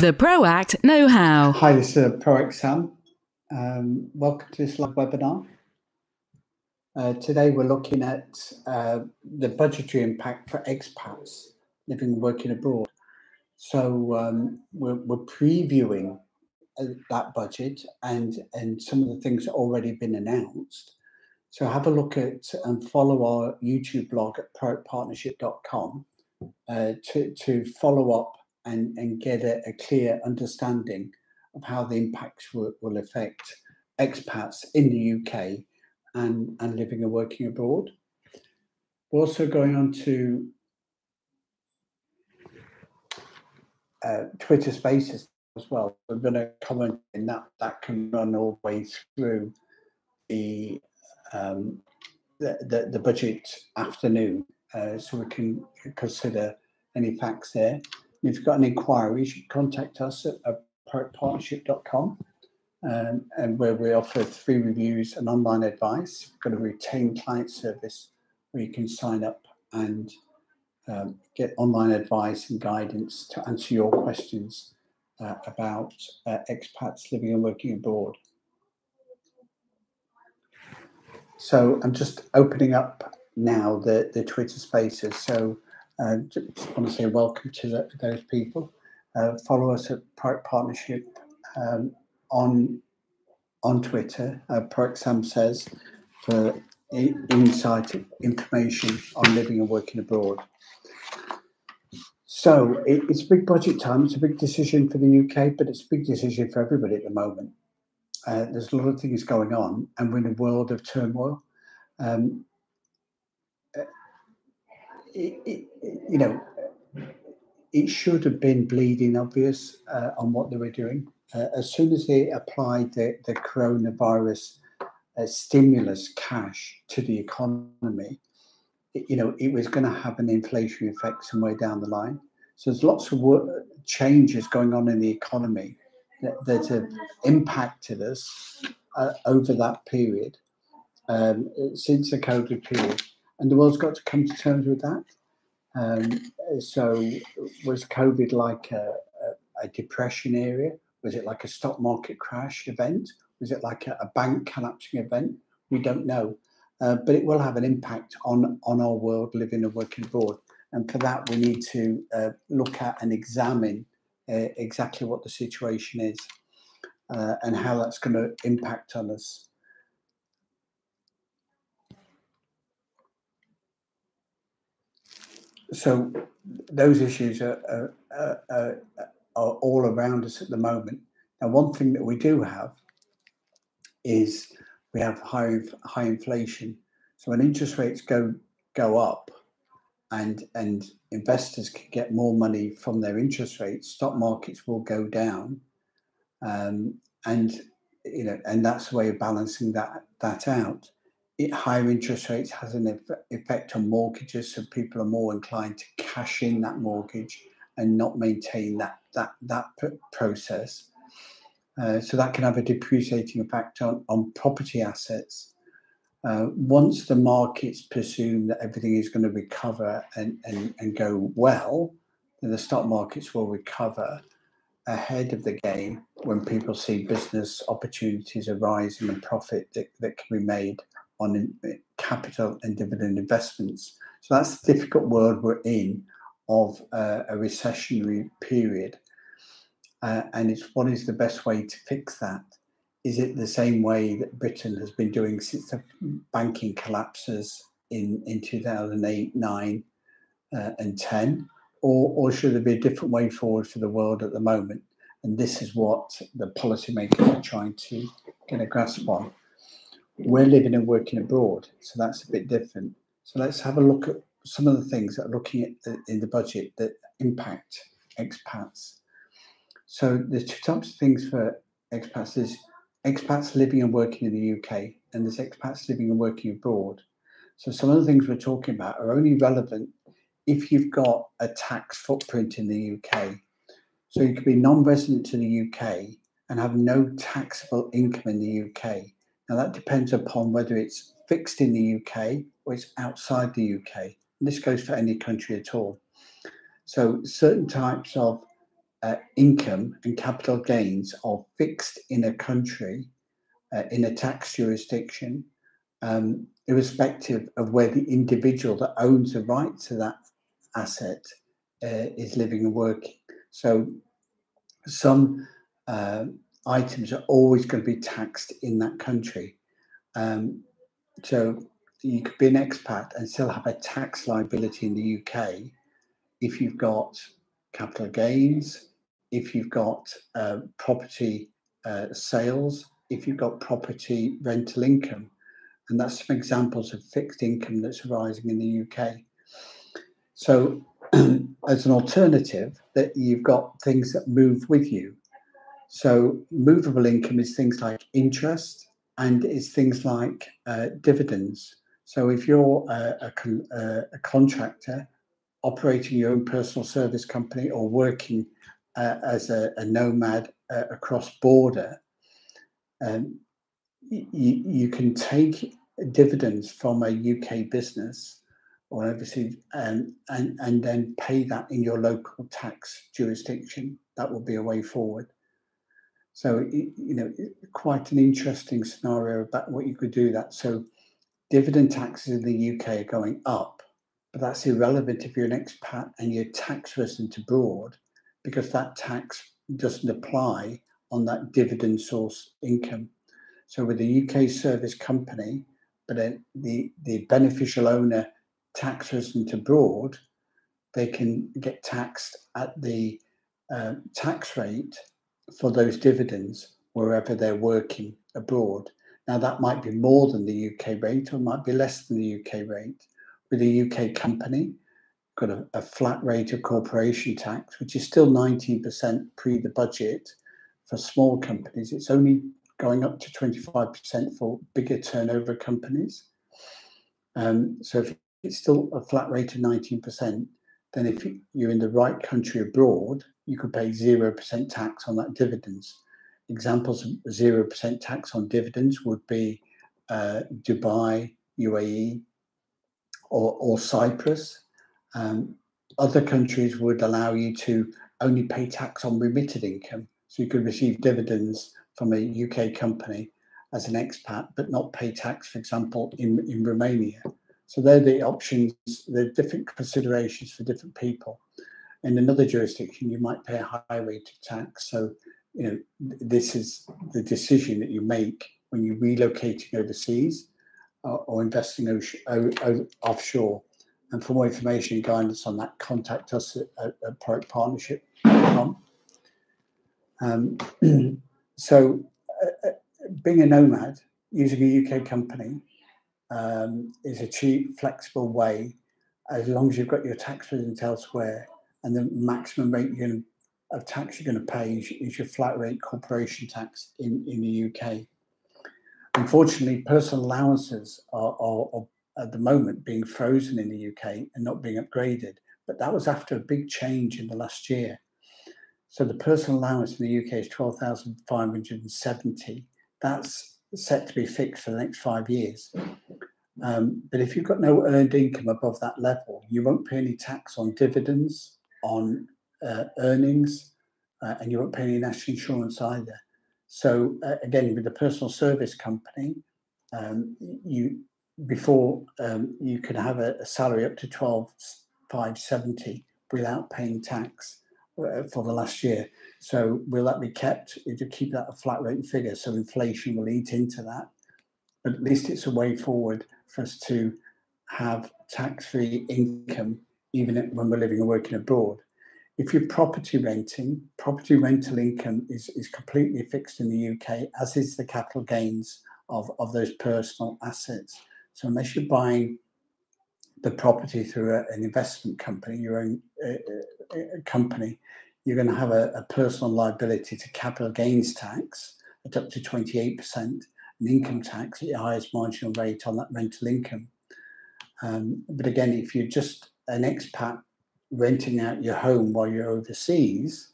The ProAct Know How. Hi, this is ProAct Sam. Um, welcome to this live webinar. Uh, today we're looking at uh, the budgetary impact for expats living and working abroad. So um, we're, we're, previewing uh, that budget and, and some of the things that already been announced. So have a look at and follow our YouTube blog at proactpartnership.com uh, to, to follow up and, and get a, a clear understanding of how the impacts will, will affect expats in the UK and, and living and working abroad. We're also going on to uh, Twitter Spaces as well. We're going to comment in that that can run all the way through the um, the, the, the budget afternoon, uh, so we can consider any facts there. If you've got an inquiry, you should contact us at, at partnership.com um, and where we offer free reviews and online advice. We've got a retained client service where you can sign up and um, get online advice and guidance to answer your questions uh, about uh, expats living and working abroad. So I'm just opening up now the, the Twitter spaces. So uh, just want to say welcome to the, those people. Uh, follow us at ProAct Partnership um, on on Twitter. Uh, Sam says for insight information on living and working abroad. So it, it's big budget time. It's a big decision for the UK, but it's a big decision for everybody at the moment. Uh, there's a lot of things going on, and we're in a world of turmoil. Um, it, you know, it should have been bleeding obvious uh, on what they were doing. Uh, as soon as they applied the, the coronavirus uh, stimulus cash to the economy, it, you know, it was going to have an inflationary effect somewhere down the line. So there's lots of work, changes going on in the economy that, that have impacted us uh, over that period um, since the COVID period and the world's got to come to terms with that. Um, so, was COVID like a, a, a, depression area? Was it like a stock market crash event? Was it like a, a bank collapsing event? We don't know, uh, but it will have an impact on on our world living and working abroad. And for that, we need to uh, look at and examine uh, exactly what the situation is uh, and how that's going to impact on us. So those issues are, are, are, are, all around us at the moment. Now, one thing that we do have is we have high high inflation. So when interest rates go go up, and and investors can get more money from their interest rates, stock markets will go down, um, and you know, and that's the way of balancing that that out higher interest rates has an effect on mortgages, so people are more inclined to cash in that mortgage and not maintain that that that process. Uh, so that can have a depreciating effect on, on property assets. Uh, once the markets presume that everything is going to recover and, and, and go well, then the stock markets will recover ahead of the game when people see business opportunities arising and profit that, that can be made on capital and dividend investments. So that's the difficult world we're in of uh, a recessionary period. Uh, and it's what is the best way to fix that? Is it the same way that Britain has been doing since the banking collapses in, in 2008, 9, uh, and 10? Or, or should there be a different way forward for the world at the moment? And this is what the policymakers are trying to get a grasp on we're living and working abroad, so that's a bit different. So let's have a look at some of the things that are looking at the, in the budget that impact expats. So there's two types of things for expats. There's expats living and working in the UK, and there's expats living and working abroad. So some of the things we're talking about are only relevant if you've got a tax footprint in the UK. So you could be non-resident to the UK and have no taxable income in the UK. Now, that depends upon whether it's fixed in the UK or it's outside the UK. And this goes for any country at all. So, certain types of uh, income and capital gains are fixed in a country, uh, in a tax jurisdiction, um, irrespective of where the individual that owns the right to that asset uh, is living and working. So some uh, items are always going to be taxed in that country. Um, so you could be an expat and still have a tax liability in the UK if you've got capital gains, if you've got uh, property uh, sales, if you've got property rental income. And that's some examples of fixed income that's arising in the UK. So, as an alternative, that you've got things that move with you. So, movable income is things like interest and it's things like uh, dividends. So, if you're a, a, a contractor operating your own personal service company or working uh, as a, a nomad uh, across border, um, you, you can take dividends from a UK business or overseas and, and, and then pay that in your local tax jurisdiction. That will be a way forward. So, you know, quite an interesting scenario about what you could do that. So, dividend taxes in the UK are going up but that's irrelevant if you're an expat and you're tax resident abroad because that tax doesn't apply on that dividend source income. So with a UK service company, but the, the beneficial owner tax resident abroad, they can get taxed at the uh, tax rate for those dividends wherever they're working abroad. Now that might be more than the UK rate or might be less than the UK rate with a UK company, got a, a flat rate of corporation tax, which is still 19% pre the budget for small companies. It's only going up to 25% for bigger turnover companies. Um, so if it's still a flat rate of 19%, then if you're in the right country abroad, you could pay 0% tax on that dividends. Examples of 0% tax on dividends would be uh, Dubai, UAE, or, or Cyprus. Um, other countries would allow you to only pay tax on remitted income. So you could receive dividends from a UK company as an expat, but not pay tax, for example, in, in Romania. So they're the options, the different considerations for different people. In another jurisdiction, you might pay a high rate of tax. So, you know, this is the decision that you make when you're relocating overseas or investing offshore. And for more information and guidance on that, contact us at, at proactpartnership.com. Um, so, uh, uh, being a nomad using a UK company um, is a cheap, flexible way as long as you've got your tax residence elsewhere and the maximum rate you're going to, of tax you're going to pay is, is your flat rate corporation tax in, in the UK. Unfortunately, personal allowances are, are, are, at the moment being frozen in the UK and not being upgraded. But that was after a big change in the last year. So the personal allowance in the UK is 12,570. That's set to be fixed for the next five years. Um, but if you've got no earned income above that level, you won't pay any tax on dividends, on uh, earnings, uh, and you won't pay any national insurance either. So uh, again, with the personal service company, um, you before um, you could have a, a, salary up to twelve five seventy without paying tax uh, for the last year. So will that be kept? To keep that a flat rate figure, so inflation will eat into that. But at least it's a way forward for us to have tax-free income even when we're living and working abroad. If you're property renting, property rental income is, is completely fixed in the UK, as is the capital gains of, of those personal assets. So unless you're buying the property through a, an investment company, your own uh, uh, uh company, you're going to have a, a, personal liability to capital gains tax at up to 28% and income tax at the highest marginal rate on that rental income. Um, but again, if you're just an expat renting out your home while you're overseas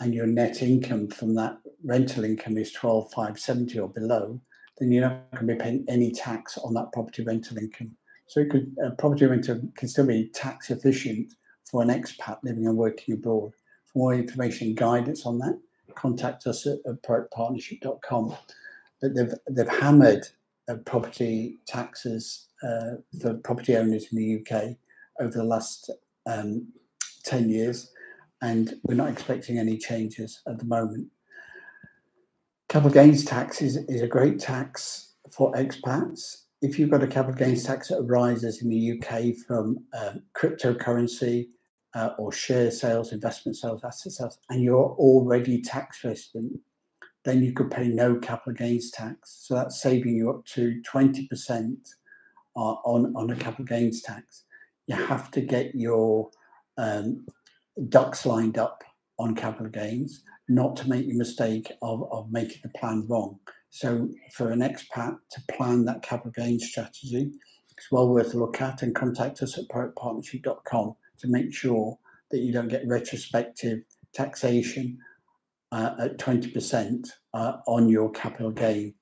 and your net income from that rental income is 12,570 or below, then you're not going to be paying any tax on that property rental income. So it could, property rental can still be tax efficient for an expat living and working abroad For more information and guidance on that, contact us at, at. But they've they've hammered uh, property taxes uh, for property owners in the UK over the last um, 10 years, and we're not expecting any changes at the moment. Capital gains tax is, is a great tax for expats. If you've got a capital gains tax that arises in the UK from um, cryptocurrency uh, or share sales, investment sales, asset sales, and you're already tax resident, then you could pay no capital gains tax. So that's saving you up to 20% on, on a capital gains tax. You have to get your um, ducks lined up on capital gains, not to make the mistake of, of making the plan wrong. So for an expat to plan that capital gains strategy, it's well worth a look at and contact us at proactpartnership.com to make sure that you don't get retrospective taxation uh, at 20% uh, on your capital gain.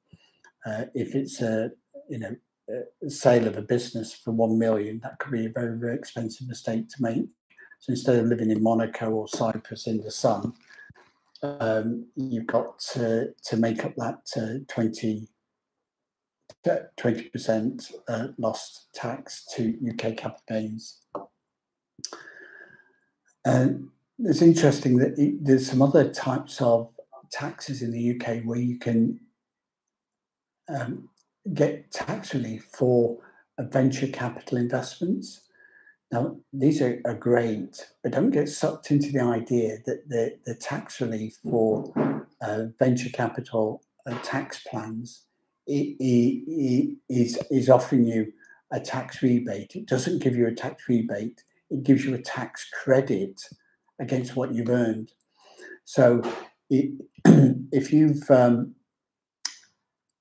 Uh, if it's a you know sale of a business for one million, that could be a very very expensive mistake to make. So instead of living in Monaco or Cyprus in the sun, um, you've got to, to make up that uh, 20 percent uh, lost tax to UK capital gains. And it's interesting that it, there's some other types of taxes in the UK where you can um, get tax relief for venture capital investments. Now, these are, are great, but don't get sucked into the idea that the, the tax relief for uh, venture capital uh, tax plans it, it, is, is offering you a tax rebate. It doesn't give you a tax rebate, it gives you a tax credit against what you've earned. So it, if you've um,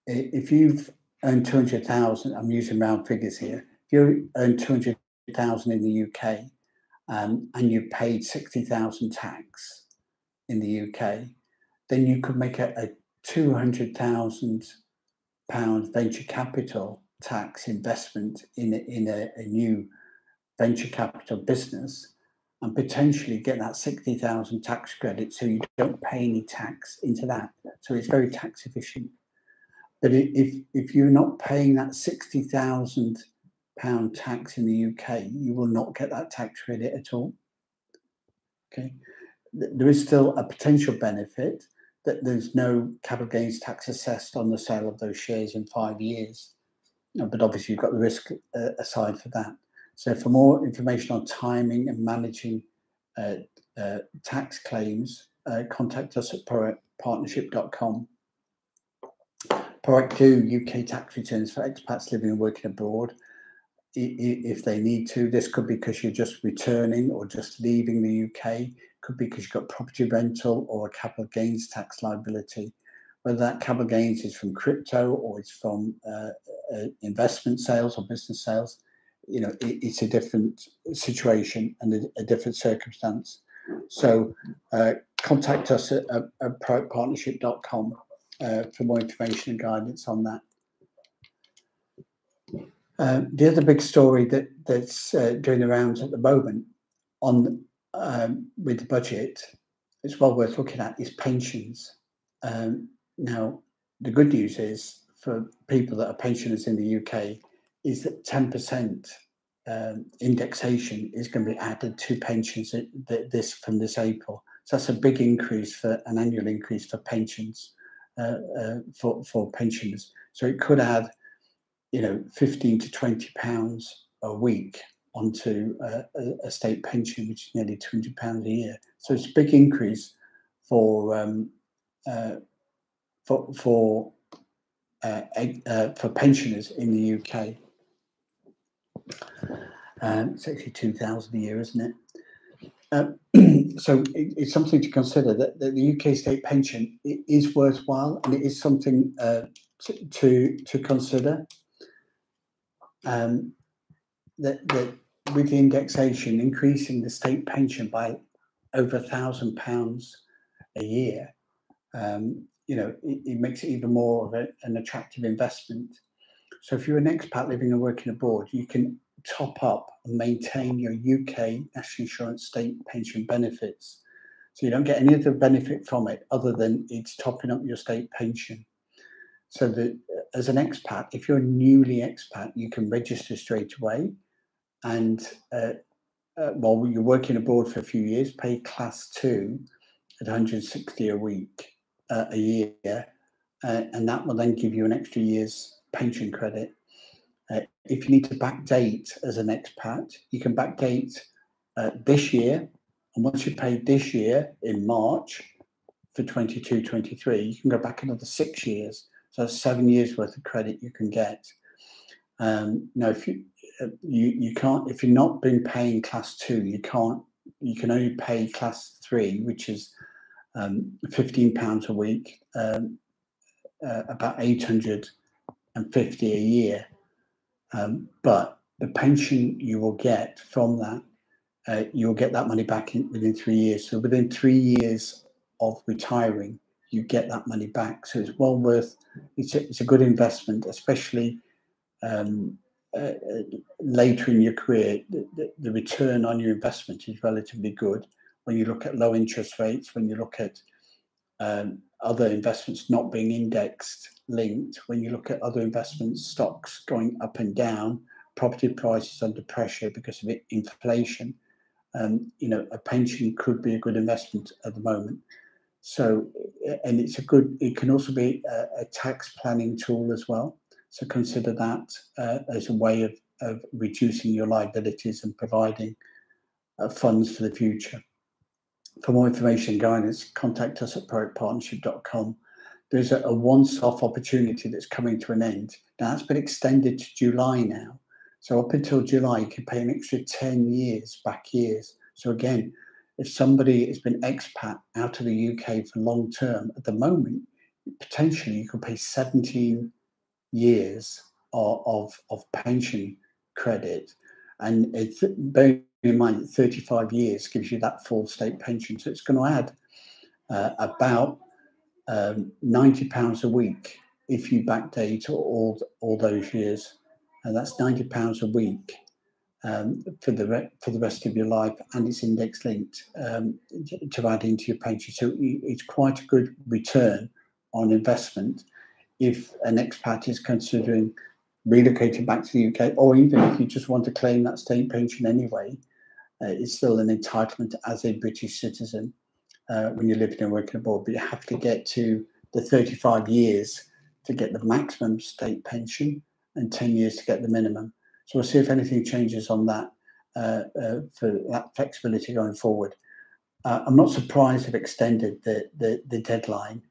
if you've earned 200,000, I'm using round figures here, if you earn 200 thousand in the UK, um, and you paid sixty thousand tax in the UK, then you could make a, a two hundred thousand pound venture capital tax investment in in a, a new venture capital business and potentially get that 60,000 tax credit so you don't pay any tax into that. So it's very tax efficient. But if, if you're not paying that 60,000 pound tax in the UK, you will not get that tax credit at all. Okay, there is still a potential benefit that there's no capital gains tax assessed on the sale of those shares in five years, but obviously you've got the risk uh, aside for that. So for more information on timing and managing uh, uh, tax claims, uh, contact us at partnership.com. ProAct do UK tax returns for expats living and working abroad if they need to. This could be because you're just returning or just leaving the UK. Could be because you've got property rental or a capital gains tax liability. Whether that capital gains is from crypto or it's from uh, uh, investment sales or business sales, you know, it, it's a different situation and a, a different circumstance. So uh, contact us at, at, uh, for more information and guidance on that. Uh, the other big story that that's uh, doing the rounds at the moment on um, with the budget, it's well worth looking at, is pensions. Um, now, the good news is for people that are pensioners in the UK is that 10% um, indexation is going to be added to pensions this from this April. So that's a big increase for an annual increase for pensions for for pensioners. So it could add you know, 15 to 20 pounds a week onto a, a, state pension, which is nearly 200 pounds a year. So it's a big increase for um, uh, for for uh, uh, for pensioners in the UK. Um, it's actually 2,000 a year, isn't it? Uh, so it, it's something to consider that, that, the UK state pension is worthwhile and it is something uh, to, to, to consider um, that, that with the indexation increasing the state pension by over a thousand pounds a year, um, you know, it, it, makes it even more of a, an attractive investment. So if you're an expat living and working abroad, you can top up and maintain your UK national insurance state pension benefits. So you don't get any other benefit from it other than it's topping up your state pension. So that as an expat, if you're newly expat, you can register straight away, and uh, uh, while you're working abroad for a few years, pay class two at 160 a week uh, a year, uh, and that will then give you an extra year's pension credit. Uh, if you need to backdate as an expat, you can backdate uh, this year, and once you pay this year in March for 22 23, you can go back another six years. So seven years worth of credit you can get. Um, now, if you uh, you you can't if you're not been paying class two, you can't you can only pay class three, which is um, fifteen pounds a week, um, uh, about eight hundred and fifty a year. Um, but the pension you will get from that, uh, you'll get that money back in, within three years. So within three years of retiring, you get that money back. So it's well worth. It's a, it's a good investment, especially um, uh, later in your career. The, the, the, return on your investment is relatively good when you look at low interest rates. When you look at um, other investments not being indexed linked. When you look at other investment stocks going up and down, property prices under pressure because of inflation. Um, you know, a pension could be a good investment at the moment. So, and it's a good, it can also be a, a tax planning tool as well. So consider that uh, as a way of, of reducing your liabilities and providing uh, funds for the future. For more information and guidance, contact us at proactpartnership.com. There's a, a once-off opportunity that's coming to an end. Now that's been extended to July now. So up until July, you can pay an extra 10 years back years. So again, if somebody has been expat out of the UK for long term, at the moment, potentially you could pay 17 years of, of, pension credit. And it's, bearing in mind 35 years gives you that full state pension. So it's going to add uh, about um, 90 pounds a week if you backdate all, all those years. And that's 90 pounds a week um, for the re- for the rest of your life, and it's index linked um, to add into your pension. So it's quite a good return on investment if an expat is considering relocating back to the UK, or even if you just want to claim that state pension anyway. Uh, it's still an entitlement as a British citizen uh, when you're living and working abroad, but you have to get to the 35 years to get the maximum state pension and 10 years to get the minimum. So we'll see if anything changes on that uh, uh, for that flexibility going forward. Uh, I'm not surprised they've extended the, the, the deadline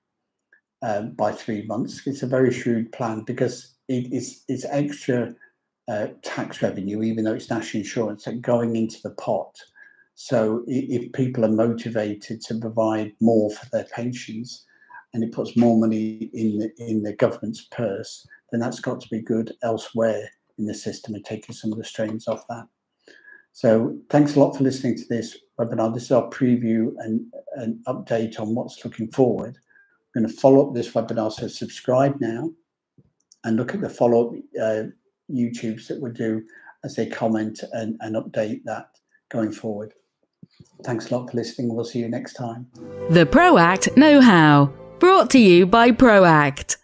um, by three months. It's a very shrewd plan because it is it's extra uh, tax revenue, even though it's national insurance, going into the pot. So if people are motivated to provide more for their patients, and it puts more money in the, in the government's purse, then that's got to be good elsewhere in the system and taking some of the strains off that. So thanks a lot for listening to this webinar. This is our preview and an update on what's looking forward. I'm going to follow up this webinar, so subscribe now and look at the follow-up uh, YouTubes that we do as they comment and, and update that going forward. Thanks a lot for listening. We'll see you next time. The ProAct Know How, brought to you by ProAct.